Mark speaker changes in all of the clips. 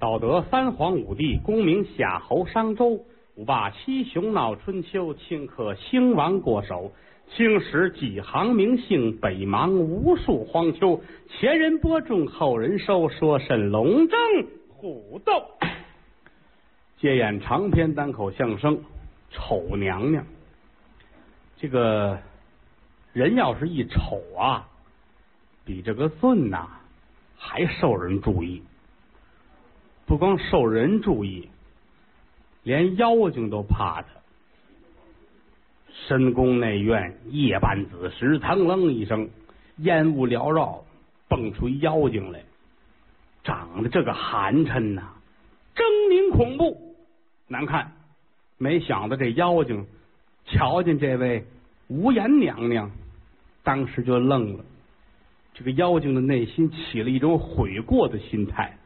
Speaker 1: 道德三皇五帝，功名夏侯商周，五霸七雄闹春秋，顷刻兴亡过手。青史几行名姓，北邙无数荒丘。前人播种，后人收，说甚龙争虎斗？接演长篇单口相声《丑娘娘》。这个人要是一丑啊，比这个俊呐还受人注意。不光受人注意，连妖精都怕他。深宫内院夜半子时，腾楞一声，烟雾缭绕，蹦出一妖精来，长得这个寒碜呐，狰狞恐怖，难看。没想到这妖精瞧见这位无颜娘娘，当时就愣了。这个妖精的内心起了一种悔过的心态，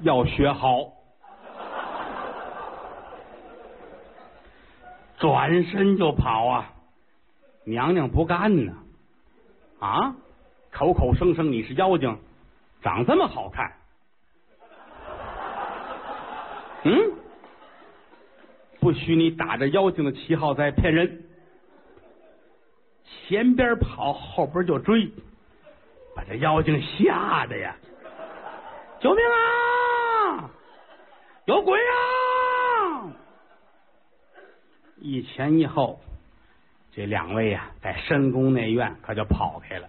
Speaker 1: 要学好。转身就跑啊！娘娘不干呢，啊，口口声声你是妖精，长这么好看，嗯，不许你打着妖精的旗号在骗人，前边跑后边就追，把这妖精吓得呀！救命啊！有鬼啊！一前一后，这两位呀，在深宫内院可就跑开了。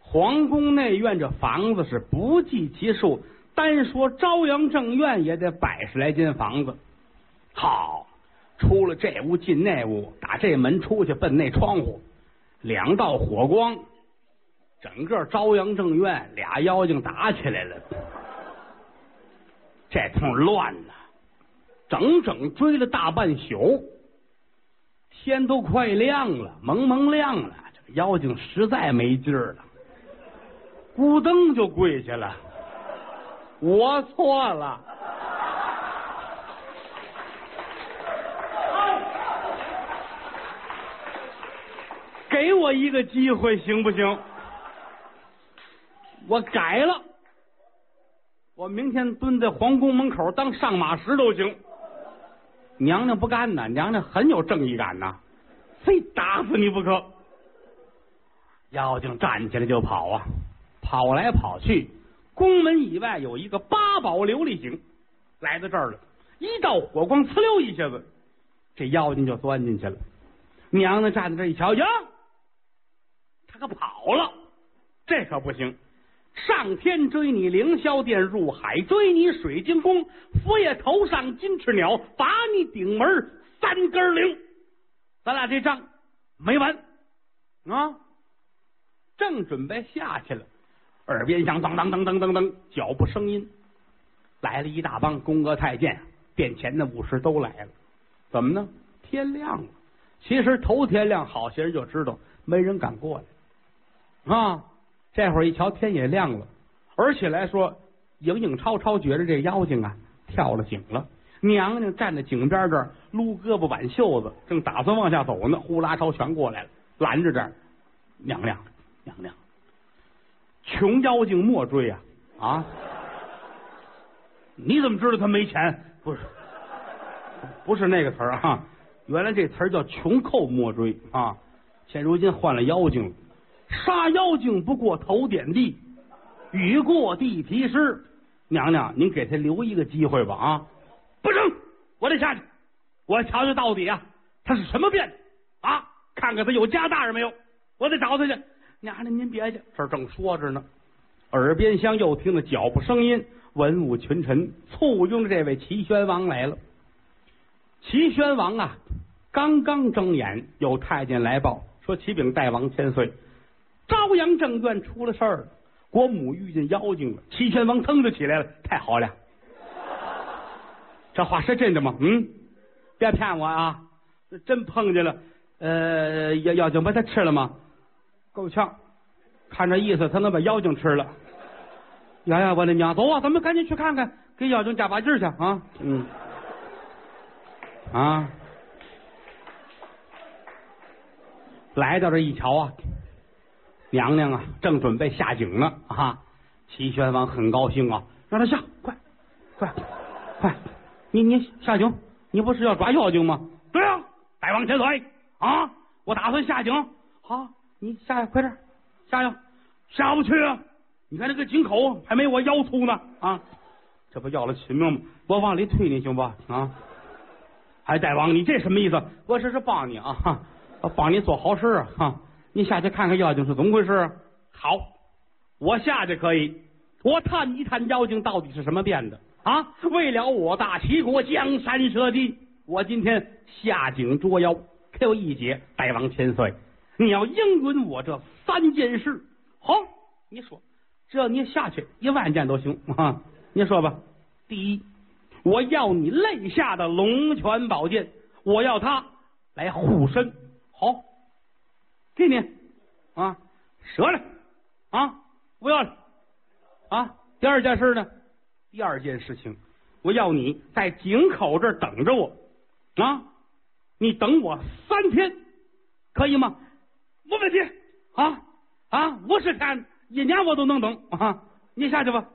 Speaker 1: 皇宫内院这房子是不计其数，单说朝阳正院也得百十来间房子。好，出了这屋进那屋，打这门出去奔那窗户，两道火光，整个朝阳正院俩妖精打起来了。这通乱呐，整整追了大半宿。天都快亮了，蒙蒙亮了，这个妖精实在没劲儿了，咕噔就跪下了。我错了，给我一个机会行不行？我改了，我明天蹲在皇宫门口当上马石都行。娘娘不干呐，娘娘很有正义感呐，非打死你不可。妖精站起来就跑啊，跑来跑去，宫门以外有一个八宝琉璃井，来到这儿了，一道火光呲溜一下子，这妖精就钻进去了。娘娘站在这一瞧，呀，他可跑了，这可不行。上天追你凌霄殿，入海追你水晶宫，佛爷头上金翅鸟，把你顶门三根铃。咱俩这仗没完啊！正准备下去了，耳边响当当当当当当脚步声音，来了一大帮宫娥太监，殿前的武士都来了。怎么呢？天亮了。其实头天亮，好些人就知道没人敢过来啊。这会儿一瞧，天也亮了，而且来说，影影绰绰觉着这妖精啊跳了井了。娘娘站在井边这儿撸胳膊挽袖子，正打算往下走呢，呼啦超全过来了，拦着这儿。娘娘，娘娘，穷妖精莫追啊！啊，你怎么知道他没钱？不是，不是那个词儿啊，原来这词儿叫穷寇莫追啊，现如今换了妖精了。杀妖精不过头点地，雨过地皮湿。娘娘，您给他留一个机会吧啊！不成，我得下去，我瞧瞧到底啊，他是什么变啊？看看他有家大人没有？我得找他去。娘娘，您别去，这正说着呢，耳边厢又听到脚步声音，文武群臣簇拥着这位齐宣王来了。齐宣王啊，刚刚睁眼，有太监来报说启禀大王千岁。朝阳正院出了事儿了，国母遇见妖精了。齐宣王腾就起来了，太好了，这话是真的吗？嗯，别骗我啊，真碰见了。呃，妖妖精把他吃了吗？够呛，看这意思，他能把妖精吃了。呀呀，我的娘！走啊，咱们赶紧去看看，给妖精加把劲去啊！嗯，啊，来到这一瞧啊。娘娘啊，正准备下井呢啊！齐宣王很高兴啊，让他下，快，快，快，你你下井，你不是要抓妖精吗？对啊，大王千岁啊，我打算下井。好，你下去，快点下去，下不去啊！你看这个井口还没我腰粗呢啊！这不要了亲命吗？我往里推你行不啊？哎，大王，你这什么意思？我这是帮你啊，我帮你做好事啊！你下去看看妖精是怎么回事。好，我下去可以，我探一探妖精到底是什么变的啊？为了我大齐国江山社稷，我今天下井捉妖，可有一节。大王千岁，你要应允我这三件事。好，你说，只要你下去一万件都行啊！你说吧，第一。我要你肋下的龙泉宝剑，我要它来护身。好，给你啊，折了啊，不要了啊。第二件事呢？第二件事情，我要你在井口这儿等着我啊，你等我三天，可以吗？没问题啊啊，五十天一年我都能等啊。你下去吧。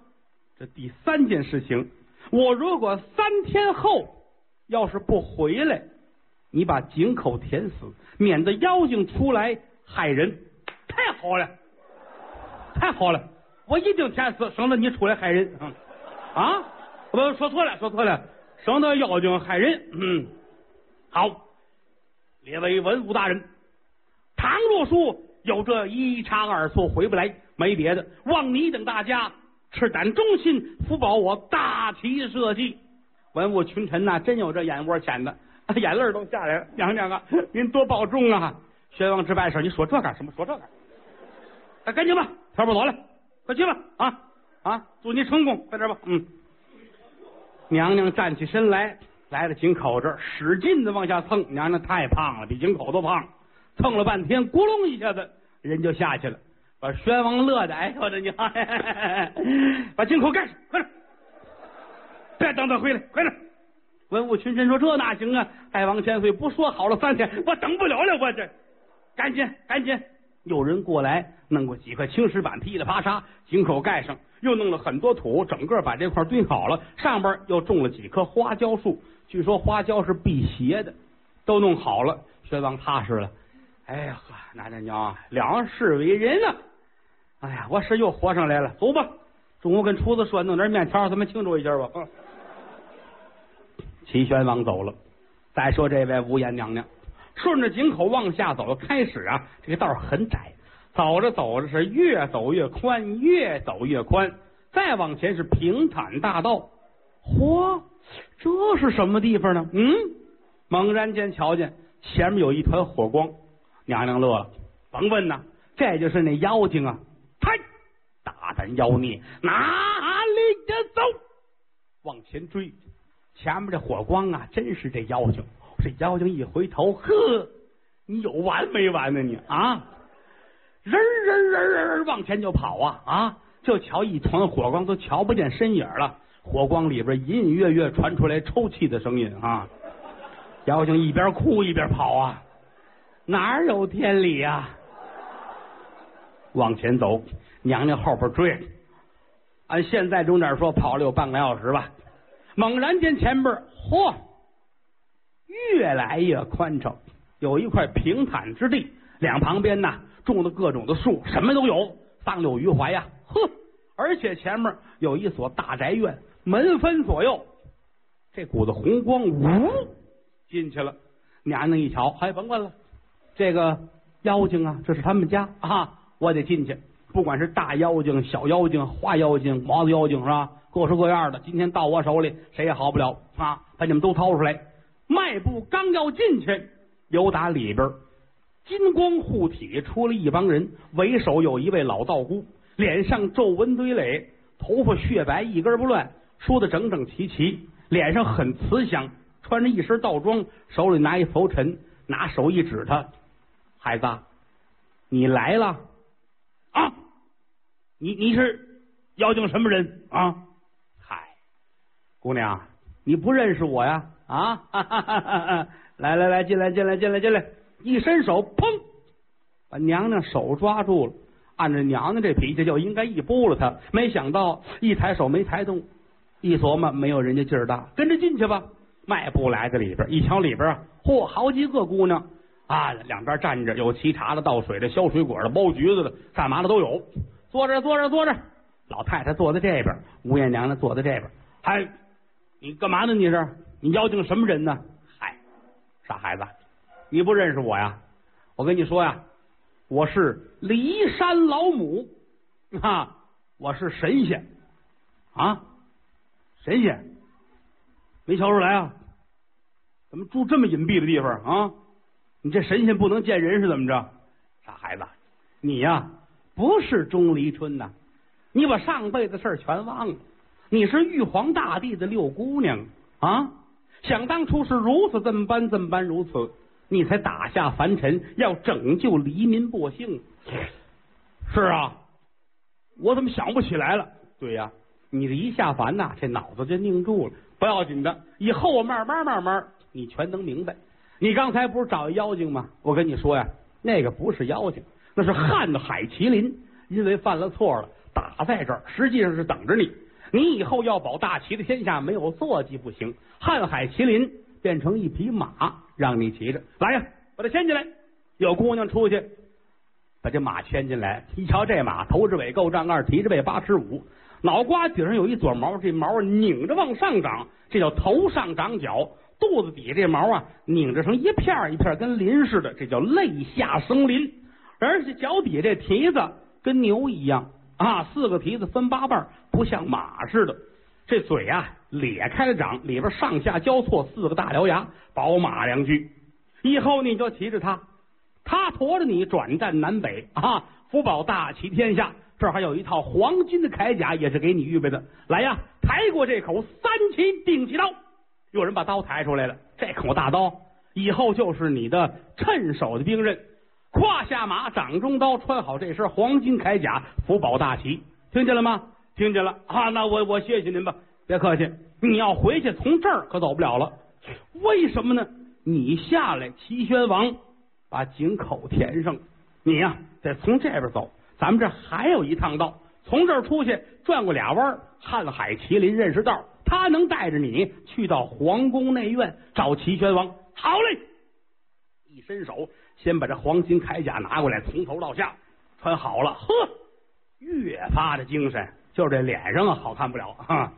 Speaker 1: 这第三件事情。我如果三天后要是不回来，你把井口填死，免得妖精出来害人。太好了，太好了，我一定填死，省得你出来害人。啊，不说错了，说错了，省得妖精害人。嗯，好，列位文武大人，倘若说有这一差二错回不来，没别的，望你等大家。赤胆忠心，福保我大齐社稷。文武群臣呐，真有这眼窝浅的，眼泪都下来了。娘娘啊，您多保重啊！宣王值班事，你说这干什么？说这干？啊赶紧吧，天不早了，快去吧！啊啊，祝你成功，快点吧。嗯。娘娘站起身来，来到井口这儿，使劲的往下蹭。娘娘太胖了，比井口都胖，蹭了半天，咕隆一下子，人就下去了。把宣王乐的，哎，我的娘！把井口盖上，快点！别等他回来，快点！文武群臣说：“这哪行啊？大王千岁不说好了三天，我等不了了，我这赶紧赶紧！”有人过来弄过几块青石板，噼里啪嚓，井口盖上，又弄了很多土，整个把这块堆好了。上边又种了几棵花椒树，据说花椒是辟邪的，都弄好了。宣王踏实了。哎呀呵，奶奶娘，两世为人啊！哎呀，我是又活上来了。走吧，中午跟厨子说弄点面条，咱们庆祝一下吧。齐宣王走了。再说这位无颜娘娘，顺着井口往下走，开始啊，这个道很窄，走着走着是越走越宽，越走越宽。再往前是平坦大道。嚯，这是什么地方呢？嗯，猛然间瞧见前面有一团火光。娘娘乐了，甭问呐，这就是那妖精啊！嗨，大胆妖孽，哪里的走？往前追，前面这火光啊，真是这妖精。这妖精一回头，呵，你有完没完呢？你啊，人人人人往前就跑啊啊！就瞧一团火光，都瞧不见身影了。火光里边隐隐约约传出来抽泣的声音啊！妖精一边哭一边跑啊。哪有天理呀？往前走，娘娘后边追。按现在钟点说，跑了有半个小时吧。猛然间，前边嚯，越来越宽敞，有一块平坦之地，两旁边呢种的各种的树，什么都有，桑柳余槐呀，呵。而且前面有一所大宅院，门分左右，这股子红光呜进去了。娘娘一瞧，还甭问了。这个妖精啊，这是他们家啊，我得进去。不管是大妖精、小妖精、花妖精、毛子妖精，是吧？各式各样的，今天到我手里，谁也好不了啊！把你们都掏出来。迈步刚要进去，有打里边金光护体出了一帮人，为首有一位老道姑，脸上皱纹堆垒，头发雪白一根不乱，梳的整整齐齐，脸上很慈祥，穿着一身道装，手里拿一拂尘，拿手一指他。孩子，你来了啊？你你是妖精什么人啊？姑娘，你不认识我呀？啊，哈哈哈来来来，进来进来进来进来！一伸手，砰，把娘娘手抓住了。按照娘娘这脾气，就应该一拨了她。没想到一抬手没抬动，一琢磨没有人家劲儿大，跟着进去吧。迈步来到里边，一瞧里边啊，嚯，好几个姑娘啊，两边站着，有沏茶的、倒水的、削水果的、剥橘子的，干嘛的都有。坐着，坐着，坐着。老太太坐在这边，吴艳娘娘坐在这边。嗨，你干嘛呢？你是你邀请什么人呢？嗨，傻孩子，你不认识我呀？我跟你说呀，我是骊山老母啊，我是神仙啊，神仙。没瞧出来啊？怎么住这么隐蔽的地方啊？你这神仙不能见人是怎么着？傻孩子，你呀不是钟离春呐，你把上辈子事儿全忘了。你是玉皇大帝的六姑娘啊！想当初是如此这么般这么般如此，你才打下凡尘，要拯救黎民百姓。是啊，我怎么想不起来了？对呀，你这一下凡呐，这脑子就拧住了。不要紧的，以后我慢慢慢慢，你全能明白。你刚才不是找妖精吗？我跟你说呀，那个不是妖精，那是瀚海麒麟，因为犯了错了，打在这儿，实际上是等着你。你以后要保大齐的天下，没有坐骑不行。瀚海麒麟变成一匹马，让你骑着来呀，把它牵进来。有姑娘出去，把这马牵进来。一瞧这马，头至尾够丈二，蹄着背八尺五。脑瓜顶上有一撮毛，这毛拧着往上长，这叫头上长角；肚子底下这毛啊，拧着成一片一片，跟鳞似的，这叫肋下生鳞。而且脚底下这蹄子跟牛一样啊，四个蹄子分八瓣，不像马似的。这嘴啊咧开了长，里边上下交错四个大獠牙，宝马良驹。以后你就骑着它，它驮着你转战南北啊，福保大齐天下。这还有一套黄金的铠甲，也是给你预备的。来呀，抬过这口三秦定气刀。有人把刀抬出来了，这口大刀以后就是你的趁手的兵刃。胯下马，掌中刀，穿好这身黄金铠甲，福保大旗，听见了吗？听见了啊！那我我谢谢您吧，别客气。你要回去，从这儿可走不了了。为什么呢？你下来，齐宣王把井口填上，你呀得从这边走。咱们这还有一趟道，从这儿出去转过俩弯，瀚海麒麟认识道，他能带着你去到皇宫内院找齐宣王。好嘞，一伸手，先把这黄金铠甲拿过来，从头到下穿好了。呵，越发的精神，就是这脸上啊好看不了啊。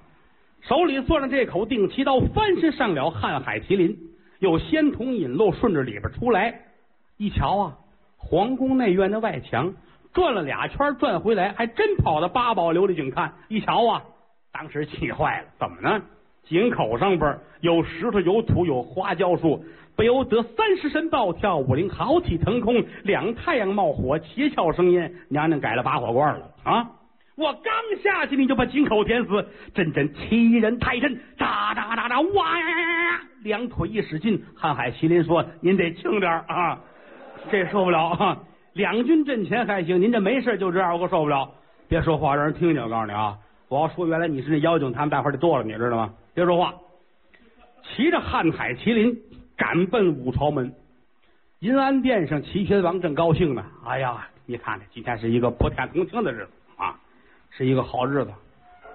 Speaker 1: 手里攥着这口定七刀，翻身上了瀚海麒麟，有仙童引路，顺着里边出来，一瞧啊，皇宫内院的外墙。转了俩圈，转回来还真跑到八宝琉璃井看，一瞧啊，当时气坏了。怎么呢？井口上边有石头，有土，有花椒树，不由得三十神暴跳五灵，豪气腾空，两太阳冒火，七窍生烟。娘娘改了拔火罐了啊！我刚下去，你就把井口填死，阵阵欺人太甚！喳喳喳喳，哇呀呀呀！两腿一使劲，瀚海麒麟说：“您得轻点啊，这受不了啊！”两军阵前还行，您这没事就这样，我受不了。别说话，让人听见。我告诉你啊，我要说原来你是那妖精，他们大伙得剁了你，知道吗？别说话。骑着瀚海麒麟赶奔武朝门，银安殿上，齐宣王正高兴呢。哎呀，你看看，今天是一个普天同庆的日子啊，是一个好日子。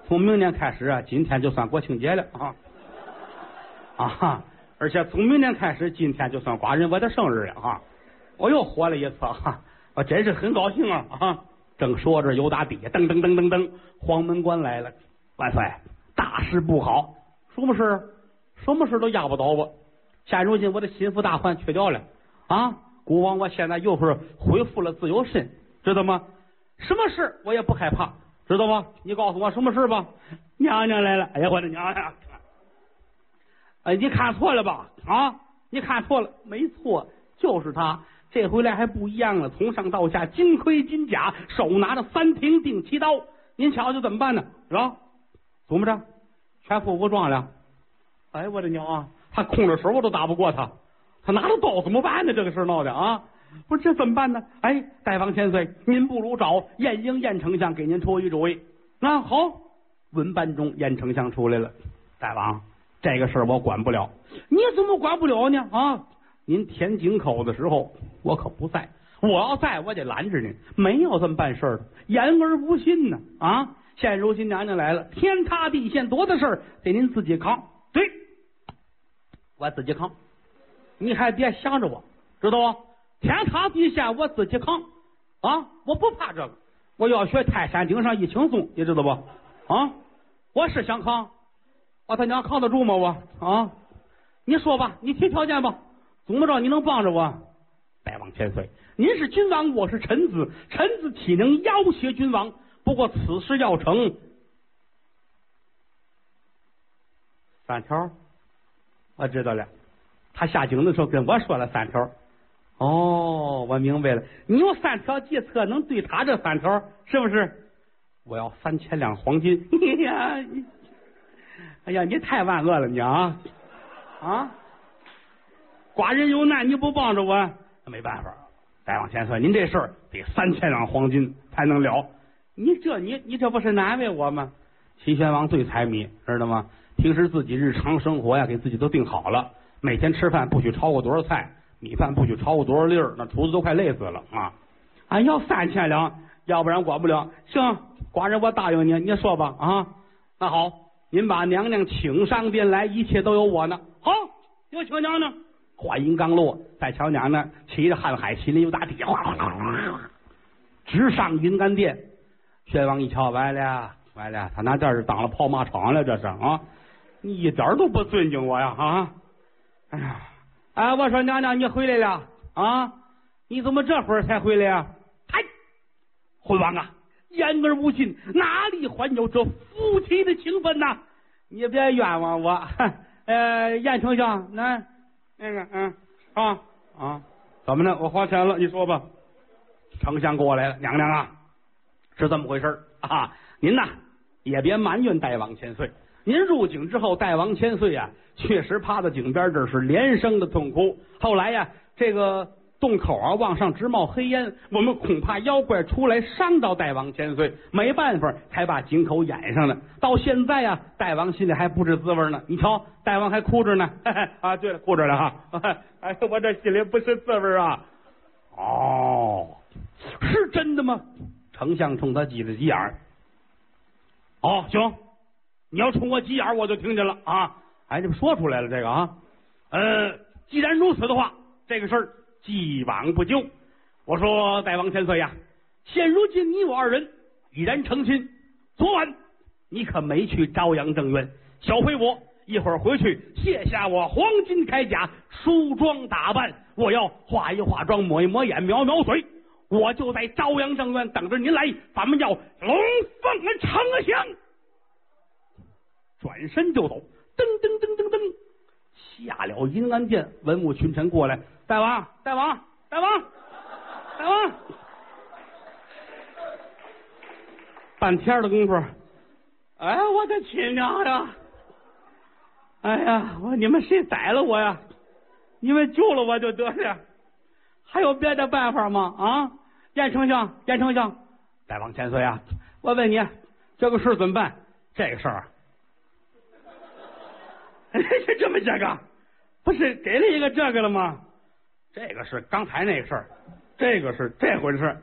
Speaker 1: 从明年开始啊，今天就算国庆节了啊啊！而且从明年开始，今天就算寡人我的生日了啊！我又活了一次哈。我真是很高兴啊！啊，正说着，有打底下噔噔噔噔噔，黄门官来了。万岁，大事不好！什么事？什么事都压不倒我。现如今我的心腹大患去掉了啊！孤王，我现在又是恢复了自由身，知道吗？什么事我也不害怕，知道吗？你告诉我什么事吧？娘娘来了！哎呀，我的娘呀！哎，你看错了吧？啊，你看错了，没错，就是他。这回来还不一样了，从上到下金盔金甲，手拿着三庭定七刀。您瞧瞧怎么办呢？是吧？怎么着？全副武装了？哎，我的娘啊！他空着手我都打不过他，他拿着刀怎么办呢？这个事闹的啊！不是这怎么办呢？哎，大王千岁，您不如找晏婴晏丞相给您出一主意。那好，文班中晏丞相出来了。大王，这个事我管不了。你怎么管不了呢？啊？您填井口的时候，我可不在。我要在我得拦着您，没有这么办事的，言而无信呢啊！现如今娘娘来了，天塌地陷多大事儿，得您自己扛。对，我自己扛，你还别想着我，知道不？天塌地陷我自己扛啊！我不怕这个，我要学泰山顶上一轻松，你知道不？啊，我是想扛，我他娘扛得住吗？我啊，你说吧，你提条件吧，怎么着你能帮着我？大王千岁，您是君王，我是臣子，臣子岂能要挟君王？不过此事要成，三条，我知道了。他下井的时候跟我说了三条。哦，我明白了。你有三条计策，能对他这三条，是不是？我要三千两黄金。哎呀，哎呀，你太万恶了，你啊啊！寡人有难，你不帮着我，没办法。再往前算，您这事儿得三千两黄金才能了。你这你你这不是难为我吗？齐宣王最财迷，知道吗？平时自己日常生活呀，给自己都定好了，每天吃饭不许超过多少菜，米饭不许超过多少粒儿，那厨子都快累死了啊！俺要三千两，要不然管不了。行，寡人我答应你，你说吧啊。那好，您把娘娘请上殿来，一切都有我呢。好，有请娘娘。话音刚落，再瞧娘娘骑着瀚海麒麟，又打地，哗哗哗哗，直上云干殿。宣王一瞧，完了，完了，他拿这是当了跑马场了，这是啊！你一点都不尊敬我呀啊！哎呀，哎，我说娘娘，你回来了啊？你怎么这会儿才回来呀？嗨，昏王啊，言而无信，哪里还有这夫妻的情分呐？你别冤枉我。呃，燕丞相，那那个，嗯啊啊，怎么呢？我花钱了，你说吧。丞相过来了，娘娘啊。是这么回事啊！您呐也别埋怨大王千岁。您入井之后，大王千岁啊，确实趴在井边，这是连声的痛哭。后来呀，这个洞口啊往上直冒黑烟，我们恐怕妖怪出来伤到大王千岁，没办法才把井口掩上了。到现在啊，大王心里还不是滋味呢。你瞧，大王还哭着呢。啊，对了，哭着了哈。哎，我这心里不是滋味啊。哦，是真的吗？丞相冲他挤了挤眼儿，哦，行，你要冲我挤眼，我就听见了啊！哎，这不说出来了这个啊？呃，既然如此的话，这个事儿既往不咎。我说大王千岁呀，现如今你我二人已然成亲，昨晚你可没去朝阳正院，小回我一会儿回去卸下我黄金铠甲，梳妆打扮，我要化一化妆，抹一抹眼，描描嘴。我就在朝阳正院等着您来，咱们要龙凤呈祥。转身就走，噔噔噔噔噔，下了银安殿，文武群臣过来，大王，大王，大王，大王，半天的功夫，哎，我的亲娘呀！哎呀，我你们谁宰了我呀？你们救了我就得了，还有别的办法吗？啊？严丞相，严丞相，大王千岁啊！我问你，这个事怎么办？这个事儿，就 这么些个，不是给了一个这个了吗？这个是刚才那事儿，这个是这回事，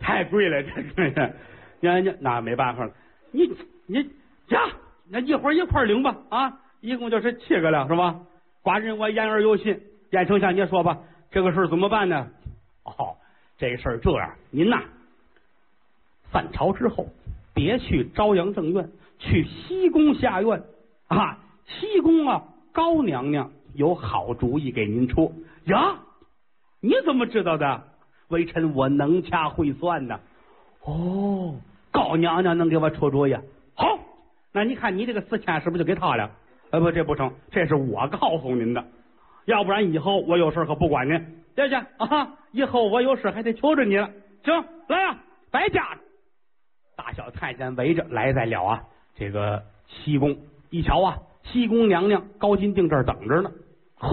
Speaker 1: 太贵了，这个，你你那没办法了，你你呀，那一会儿一块领吧啊！一共就是七个了，是吧？寡人我言而有信，严丞相你说吧，这个事儿怎么办呢？哦。这事儿这样，您呐，返朝之后别去朝阳正院，去西宫下院啊。西宫啊，高娘娘有好主意给您出呀。你怎么知道的？微臣我能掐会算呢。哦，高娘娘能给我出主意。好，那你看你这个四千是不是就给他了？呃，不，这不成，这是我告诉您的。要不然以后我有事可不管您。谢谢啊！以后我有事还得求着你了。行，来啊，摆架大小太监围着来在了啊。这个西宫一瞧啊，西宫娘娘高金定这儿等着呢。呵，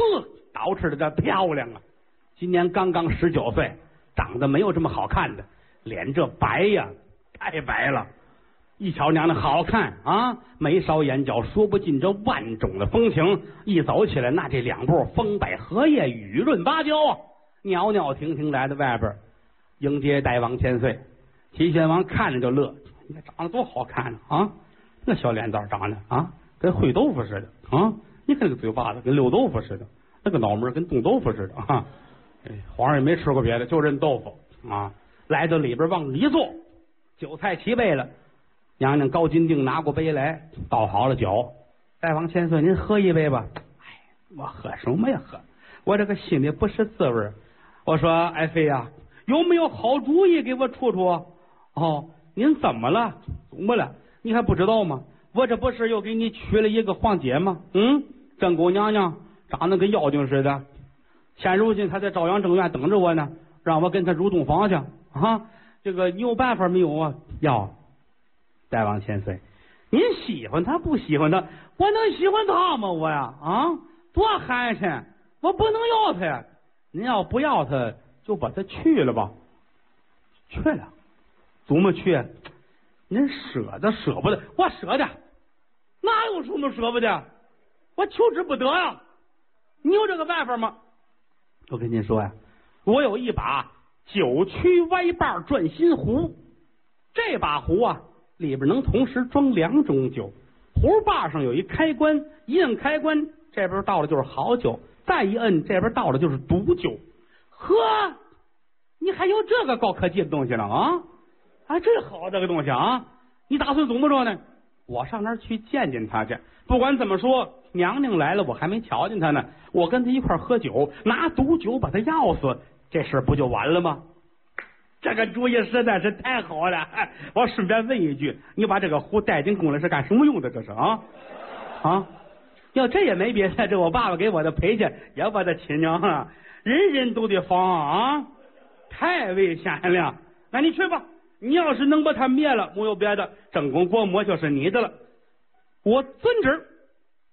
Speaker 1: 捯饬的这漂亮啊！今年刚刚十九岁，长得没有这么好看的，脸这白呀，太白了。一瞧娘娘好看啊，眉梢眼角说不尽这万种的风情。一走起来，那这两步风摆荷叶，雨润芭蕉啊。袅袅婷婷来到外边，迎接大王千岁。齐宣王看着就乐，你看长得多好看呢啊！那小脸蛋长得啊，跟烩豆腐似的啊！你看那个嘴巴子跟溜豆腐似的，那个脑门跟冻豆腐似的啊！哎皇上也没吃过别的，就认豆腐啊！来到里边往里坐，酒菜齐备了。娘娘高金定拿过杯来，倒好了酒。大王千岁，您喝一杯吧。哎，我喝什么呀？喝，我这个心里不是滋味我说，爱妃呀，有没有好主意给我出出？哦，您怎么了？怎么了？你还不知道吗？我这不是又给你娶了一个皇姐吗？嗯，正宫娘娘长得跟妖精似的。现如今她在朝阳正院等着我呢，让我跟她入洞房去啊。这个你有办法没有啊？要。大王千岁，您喜欢她不喜欢她？我能喜欢她吗？我呀啊，多寒碜！我不能要她呀！您要不要她，就把她去了吧。去了，怎么去？您舍得舍不得？我舍得，哪有什么舍不得？我求之不得呀！你有这个办法吗？我跟您说呀，我有一把九曲歪把转心壶，这把壶啊。里边能同时装两种酒，壶把上有一开关，一摁开关，这边倒的就是好酒；再一摁，这边倒的就是毒酒。呵，你还有这个高科技的东西呢啊！啊，真好这个东西啊！你打算怎么着呢？我上那儿去见见他去。不管怎么说，娘娘来了，我还没瞧见他呢。我跟他一块喝酒，拿毒酒把他药死，这事不就完了吗？这个主意实在是太好了！我顺便问一句，你把这个壶带进宫来是干什么用的？这是啊啊！要这也没别的，这我爸爸给我的陪嫁，也我的亲娘啊，人人都得防啊！太危险了！那你去吧，你要是能把他灭了，没有别的，正宫国母就是你的了。我遵旨。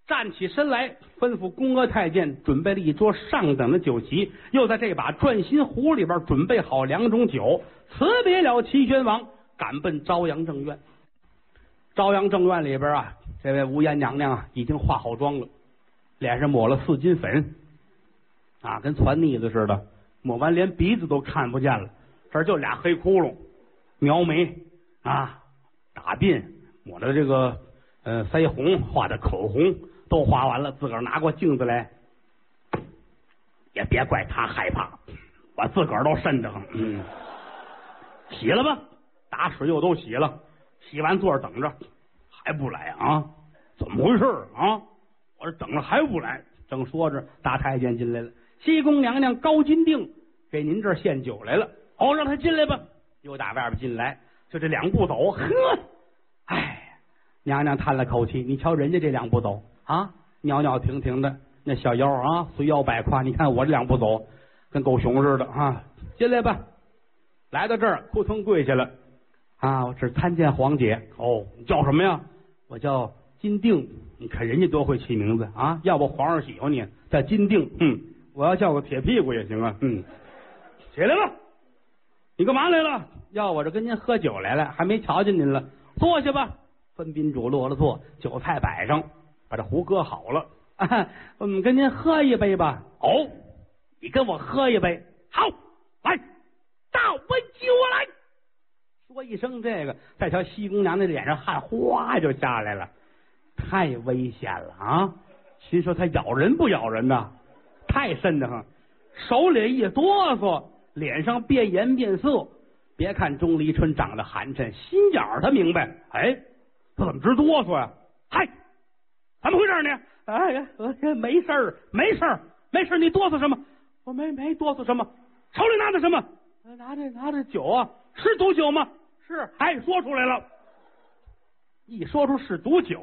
Speaker 1: 站起身来，吩咐宫娥太监准备了一桌上等的酒席，又在这把转心壶里边准备好两种酒，辞别了齐宣王，赶奔朝阳正院。朝阳正院里边啊，这位无颜娘娘啊，已经化好妆了，脸上抹了四金粉，啊，跟攒腻子似的，抹完连鼻子都看不见了，这就俩黑窟窿，描眉啊，打鬓，抹的这个呃腮红，画的口红。都画完了，自个儿拿过镜子来，也别怪他害怕，我自个儿都瘆得慌。嗯，洗了吧，打水又都洗了，洗完坐着等着，还不来啊？怎么回事啊？我这等着还不来。正说着，大太监进来了，西宫娘娘高金定给您这儿献酒来了。哦，让他进来吧。又打外边进来，就这两步走，呵，哎，娘娘叹了口气，你瞧人家这两步走。啊，袅袅婷婷的那小腰啊，随腰摆胯。你看我这两步走，跟狗熊似的啊！进来吧，来到这儿，扑通跪下了。啊，我是参见皇姐。哦，你叫什么呀？我叫金定。你看人家多会起名字啊！要不皇上喜欢你，叫金定。嗯，我要叫个铁屁股也行啊。嗯，起来了，你干嘛来了？要我这跟您喝酒来了，还没瞧见您了。坐下吧。分宾主落了座，酒菜摆上。把这壶搁好了，我们跟您喝一杯吧。哦，你跟我喝一杯，好，来，倒杯酒来。说一声这个，再瞧西宫娘那脸上汗哗就下来了，太危险了啊！心说他咬人不咬人呐？太瘆得慌，手里一哆嗦，脸上变颜变色。别看钟离春长得寒碜，心眼儿他明白。哎，他怎么直哆嗦呀？嗨！怎么回事呢？哎呀，我没事儿，没事儿，没事儿，你哆嗦什么？我没没哆嗦什么。手里拿的什么？拿着拿着酒啊，是毒酒吗？是，哎，说出来了。一说出是毒酒，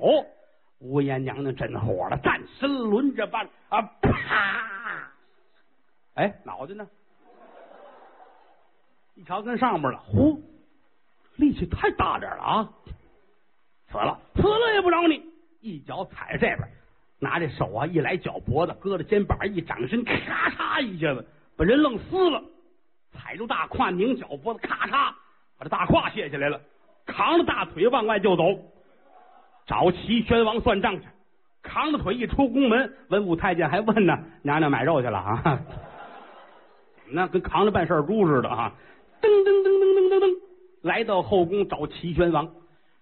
Speaker 1: 无颜娘娘真火了，站身轮着办啊，啪！哎，脑袋呢？一瞧跟上边了，呼，力气太大点了啊！死了，死了也不饶你。一脚踩这边，拿这手啊一来脚脖子，搁着肩膀一掌身，咔嚓一下子把人愣撕了。踩住大胯，拧脚脖子，咔嚓把这大胯卸下来了，扛着大腿往外就走，找齐宣王算账去。扛着腿一出宫门，文武太监还问呢：“娘娘买肉去了啊？” 那跟扛着办事猪似的啊！噔噔噔噔噔噔噔，来到后宫找齐宣王。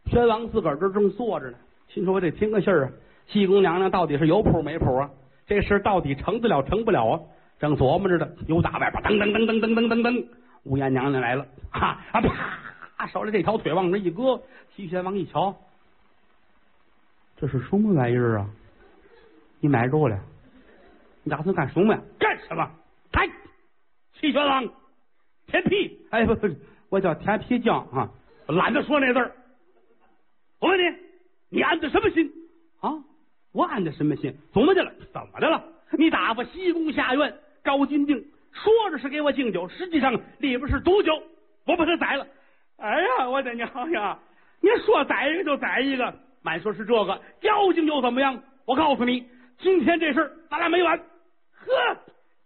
Speaker 1: 宣王自个儿这正坐着呢，心说我得听个信儿啊，西宫娘娘到底是有谱没谱啊？这事到底成得了成不了啊？正琢磨着呢，又打外边噔噔噔噔噔噔噔噔，乌烟娘娘来了，哈啊啪，手里这条腿往那一搁，齐宣王一瞧，这是什么玩意儿啊？你买肉了？你打算干什么呀？干什么？嗨，齐宣王，天皮，哎不不，我叫天皮匠啊，懒得说那字儿。我问你，你安的什么心啊？我安的什么心？怎么的了？怎么的了？你打发西宫下院高金定，说着是给我敬酒，实际上里边是毒酒，我把他宰了。哎呀，我的娘呀！你说宰一个就宰一个，满说是这个妖精又怎么样？我告诉你，今天这事咱俩没完。呵，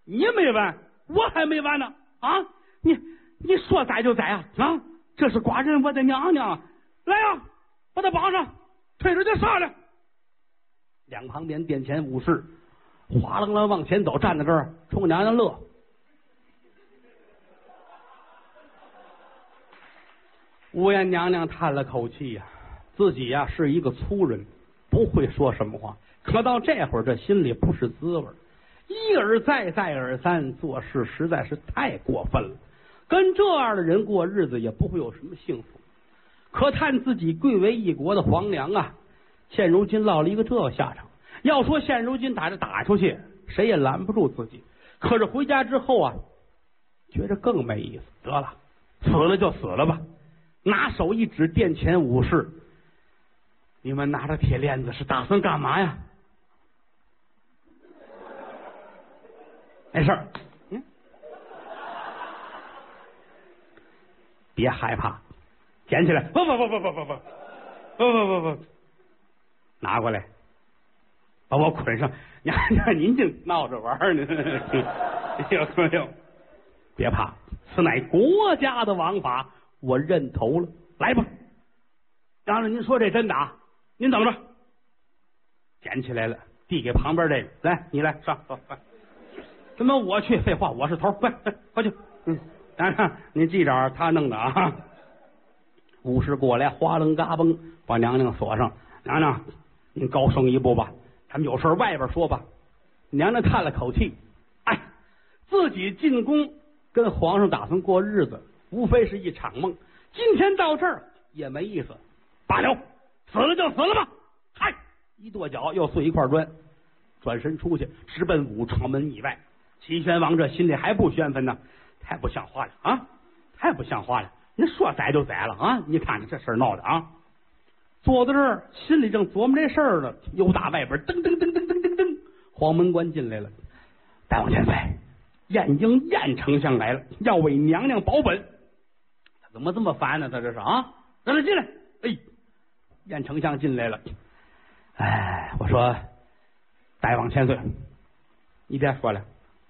Speaker 1: 你没完，我还没完呢。啊，你你说宰就宰啊啊！这是寡人我的娘娘，来呀！把他绑上，推着就上来。两旁边殿前武士哗楞楞往前走，站在这儿冲娘娘乐。乌燕娘娘叹了口气呀，自己呀是一个粗人，不会说什么话。可到这会儿，这心里不是滋味一而再，再而三做事，实在是太过分了。跟这样的人过日子，也不会有什么幸福。可叹自己贵为一国的皇娘啊，现如今落了一个这下场。要说现如今打着打出去，谁也拦不住自己。可是回家之后啊，觉着更没意思。得了，死了就死了吧。拿手一指殿前武士：“你们拿着铁链子是打算干嘛呀？”没事儿，嗯，别害怕。捡起来！不不不不不不不不不不不，拿过来，把我捆上！娘娘，您净闹着玩呢！有没有？别怕，此乃国家的王法，我认头了。来吧，当然，您说这真的啊？您等着。捡起来了，递给旁边这个，来，你来上，走，快！怎么我去？废话，我是头，快快快去！嗯，娘娘，您记着，他弄的啊。武士过来，哗楞嘎嘣，把娘娘锁上。娘娘，您高升一步吧，咱们有事外边说吧。娘娘叹了口气，哎，自己进宫跟皇上打算过日子，无非是一场梦。今天到这儿也没意思，罢了，死了就死了吧。嗨，一跺脚又碎一块砖，转身出去，直奔武朝门以外。齐宣王这心里还不宣愤呢，太不像话了啊，太不像话了。你说宰就宰了啊！你看看这事儿闹的啊！坐在这儿，心里正琢磨这事儿呢，又打外边噔噔噔噔噔噔噔，黄门官进来了。大王千岁，燕京燕丞相来了，要为娘娘保本。他怎么这么烦呢？他这是啊！让他进来。哎，燕丞相进来了。哎，我说，大王千岁，你别说了，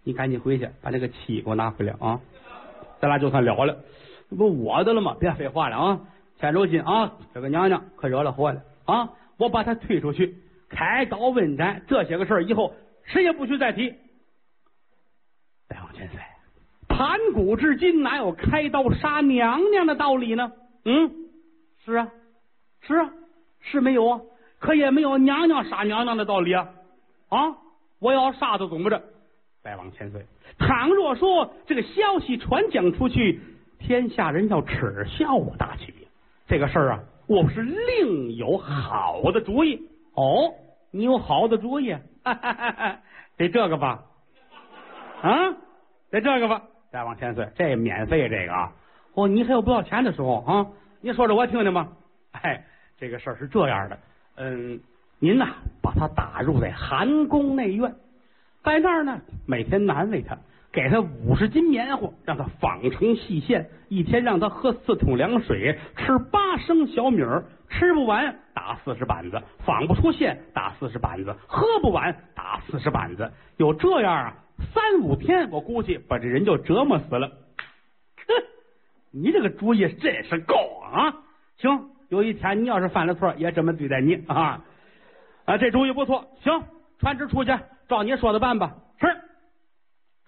Speaker 1: 你赶紧回去把那个气给我拿回来啊！咱俩就算了了。这不我的了吗？别废话了啊！千手心啊，这个娘娘可惹了祸了啊！我把她推出去，开刀问斩，这些个事儿以后谁也不许再提。大王千岁，盘古至今哪有开刀杀娘娘的道理呢？嗯，是啊，是啊，是没有啊，可也没有娘娘杀娘娘的道理啊！啊，我要杀他怎么着？大王千岁，倘若说这个消息传讲出去。天下人要耻笑我大齐，这个事儿啊，我是另有好的主意。哦，你有好的主意？得这个吧？啊，得这个吧？大王千岁，这免费这个啊？哦，你还有不要钱的时候啊？你说着我听听吧。哎，这个事儿是这样的，嗯，您呐，把他打入在寒宫内院，在那儿呢，每天难为他。给他五十斤棉花，让他纺成细线，一天让他喝四桶凉水，吃八升小米儿，吃不完打四十板子，纺不出线打四十板子，喝不完打四十板子。有这样啊，三五天，我估计把这人就折磨死了。哼，你这个主意真是高啊！行，有一天你要是犯了错，也这么对待你啊啊！这主意不错，行，传旨出去，照您说的办吧。是。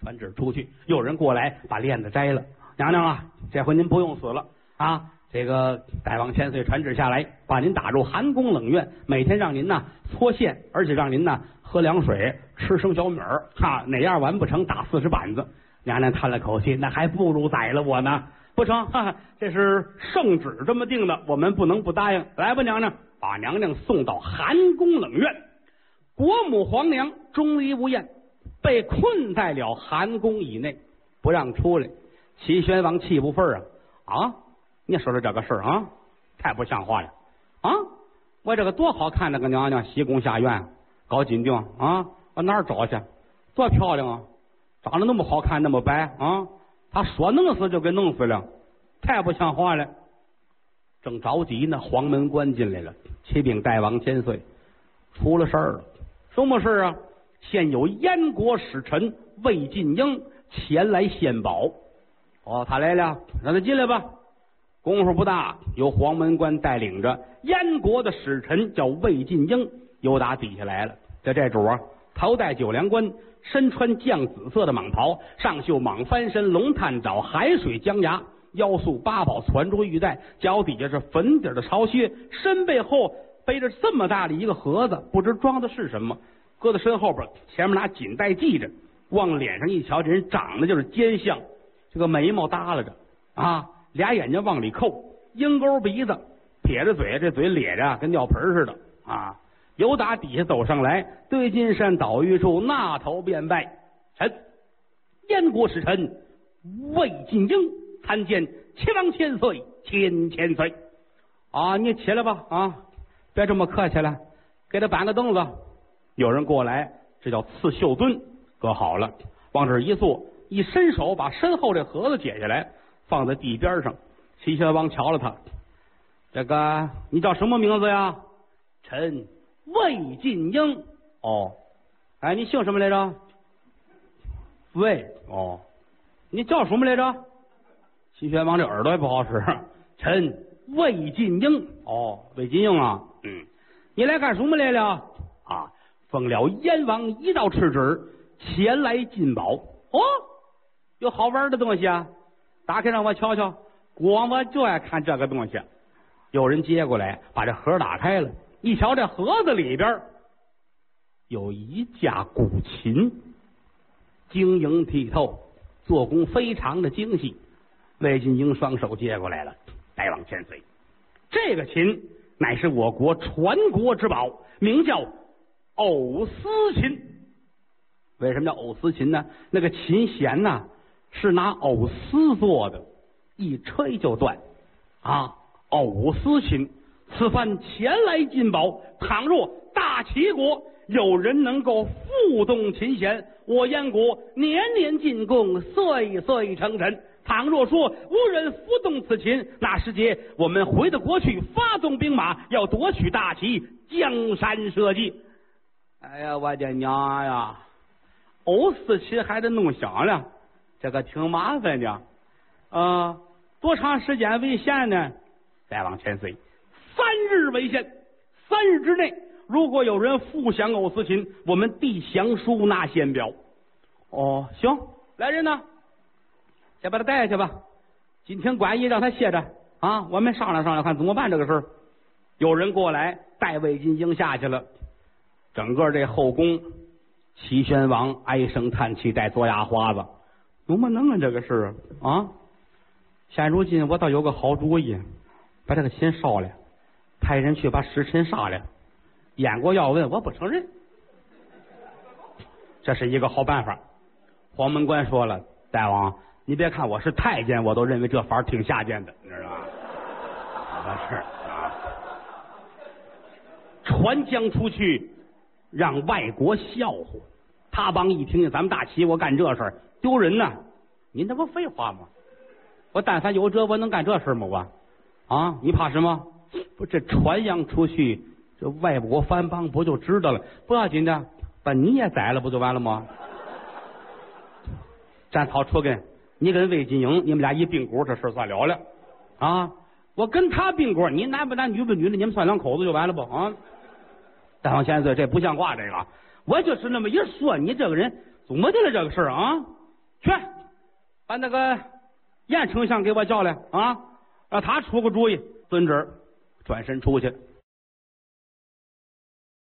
Speaker 1: 传旨出去，有人过来把链子摘了，娘娘啊，这回您不用死了啊！这个大王千岁传旨下来，把您打入寒宫冷院，每天让您呢搓线，而且让您呢喝凉水、吃生小米儿，哈，哪样完不成打四十板子。娘娘叹了口气，那还不如宰了我呢。不成，哈哈，这是圣旨这么定的，我们不能不答应。来吧，娘娘，把娘娘送到寒宫冷院。国母皇娘钟离无厌，被困在了寒宫以内，不让出来。齐宣王气不忿啊！啊，你说的这个事儿啊，太不像话了啊！我这个多好看那个娘娘，西宫下院搞金定啊，我哪儿找去？多漂亮啊！长得那么好看，那么白啊！他说弄死就给弄死了，太不像话了。正着急呢，黄门关进来了，启禀大王千岁，出了事儿了。什么事啊？现有燕国使臣魏晋英前来献宝。哦，他来了，让他进来吧。功夫不大，由黄门关带领着燕国的使臣叫魏晋英，又打底下来了。这这主啊，头戴九梁冠。身穿绛紫色的蟒袍，上绣蟒翻身、龙探爪、海水江崖，腰束八宝攒珠玉带，脚底下是粉底的朝靴，身背后背着这么大的一个盒子，不知装的是什么，搁在身后边，前面拿锦带系着。往脸上一瞧，这人长得就是奸相，这个眉毛耷拉着啊，俩眼睛往里扣，鹰钩鼻子，撇着嘴，这嘴咧着跟尿盆似的啊。由打底下走上来，对金山岛玉树，那头便拜臣，燕国使臣魏晋英参见齐王千岁，千千岁。啊，你起来吧，啊，别这么客气了，给他搬个凳子。有人过来，这叫刺绣墩，搁好了，往这一坐，一伸手把身后这盒子解下来，放在地边上。齐宣王瞧了他，这个你叫什么名字呀？臣。魏晋英，哦，哎，你姓什么来着？魏，哦，你叫什么来着？齐宣王这耳朵也不好使。臣魏晋英，哦，魏晋英啊，嗯，你来干什么来了？啊，奉了燕王一道敕旨，前来进宝。哦，有好玩的东西啊，打开让我瞧瞧。国王我就爱看这个东西。有人接过来，把这盒打开了。一瞧，这盒子里边有一架古琴，晶莹剔透，做工非常的精细。魏晋英双手接过来了，大王千岁，这个琴乃是我国传国之宝，名叫藕丝琴。为什么叫藕丝琴呢？那个琴弦呐是拿藕丝做的，一吹就断啊，藕丝琴。此番前来进宝，倘若大齐国有人能够复动琴弦，我燕国年年进贡，岁岁称臣。倘若说无人复动此琴，那时节我们回到国去，发动兵马，要夺取大齐，江山社稷。哎呀，我的娘呀！欧四琴还得弄响了，这个挺麻烦的。啊，多长时间为限呢？再往前岁。三日为限，三日之内，如果有人复降欧斯琴，我们递降书纳献表。哦，行，来人呢，先把他带下去吧。今天官仪让他歇着啊，我们商量商量，看怎么办这个事儿。有人过来带魏金英下去了，整个这后宫，齐宣王唉声叹气，带做牙花子，怎么能啊这个事啊？现如今我倒有个好主意，把这个琴烧了。派人去把使臣杀了，燕国要问我不承认，这是一个好办法。黄门关说了，大王，你别看我是太监，我都认为这法挺下贱的，你知道吧？是啊，传将出去，让外国笑话。他帮一听见咱们大齐我干这事儿丢人呐！您这不废话吗？我但凡有辙，我能干这事吗？我啊，你怕什么？不，这传扬出去，这外国藩邦不就知道了？不要紧的，把你也宰了，不就完了吗？战草除根，你跟魏晋英，你们俩一并股，这事算了了啊！我跟他并股，你男不男女不女的，你们算两口子就完了不啊？大王千岁，这不像话，这个我就是那么一说，你这个人怎么的了？这个事儿啊，去把那个燕丞相给我叫来啊，让他出个主意。遵旨，转身出去。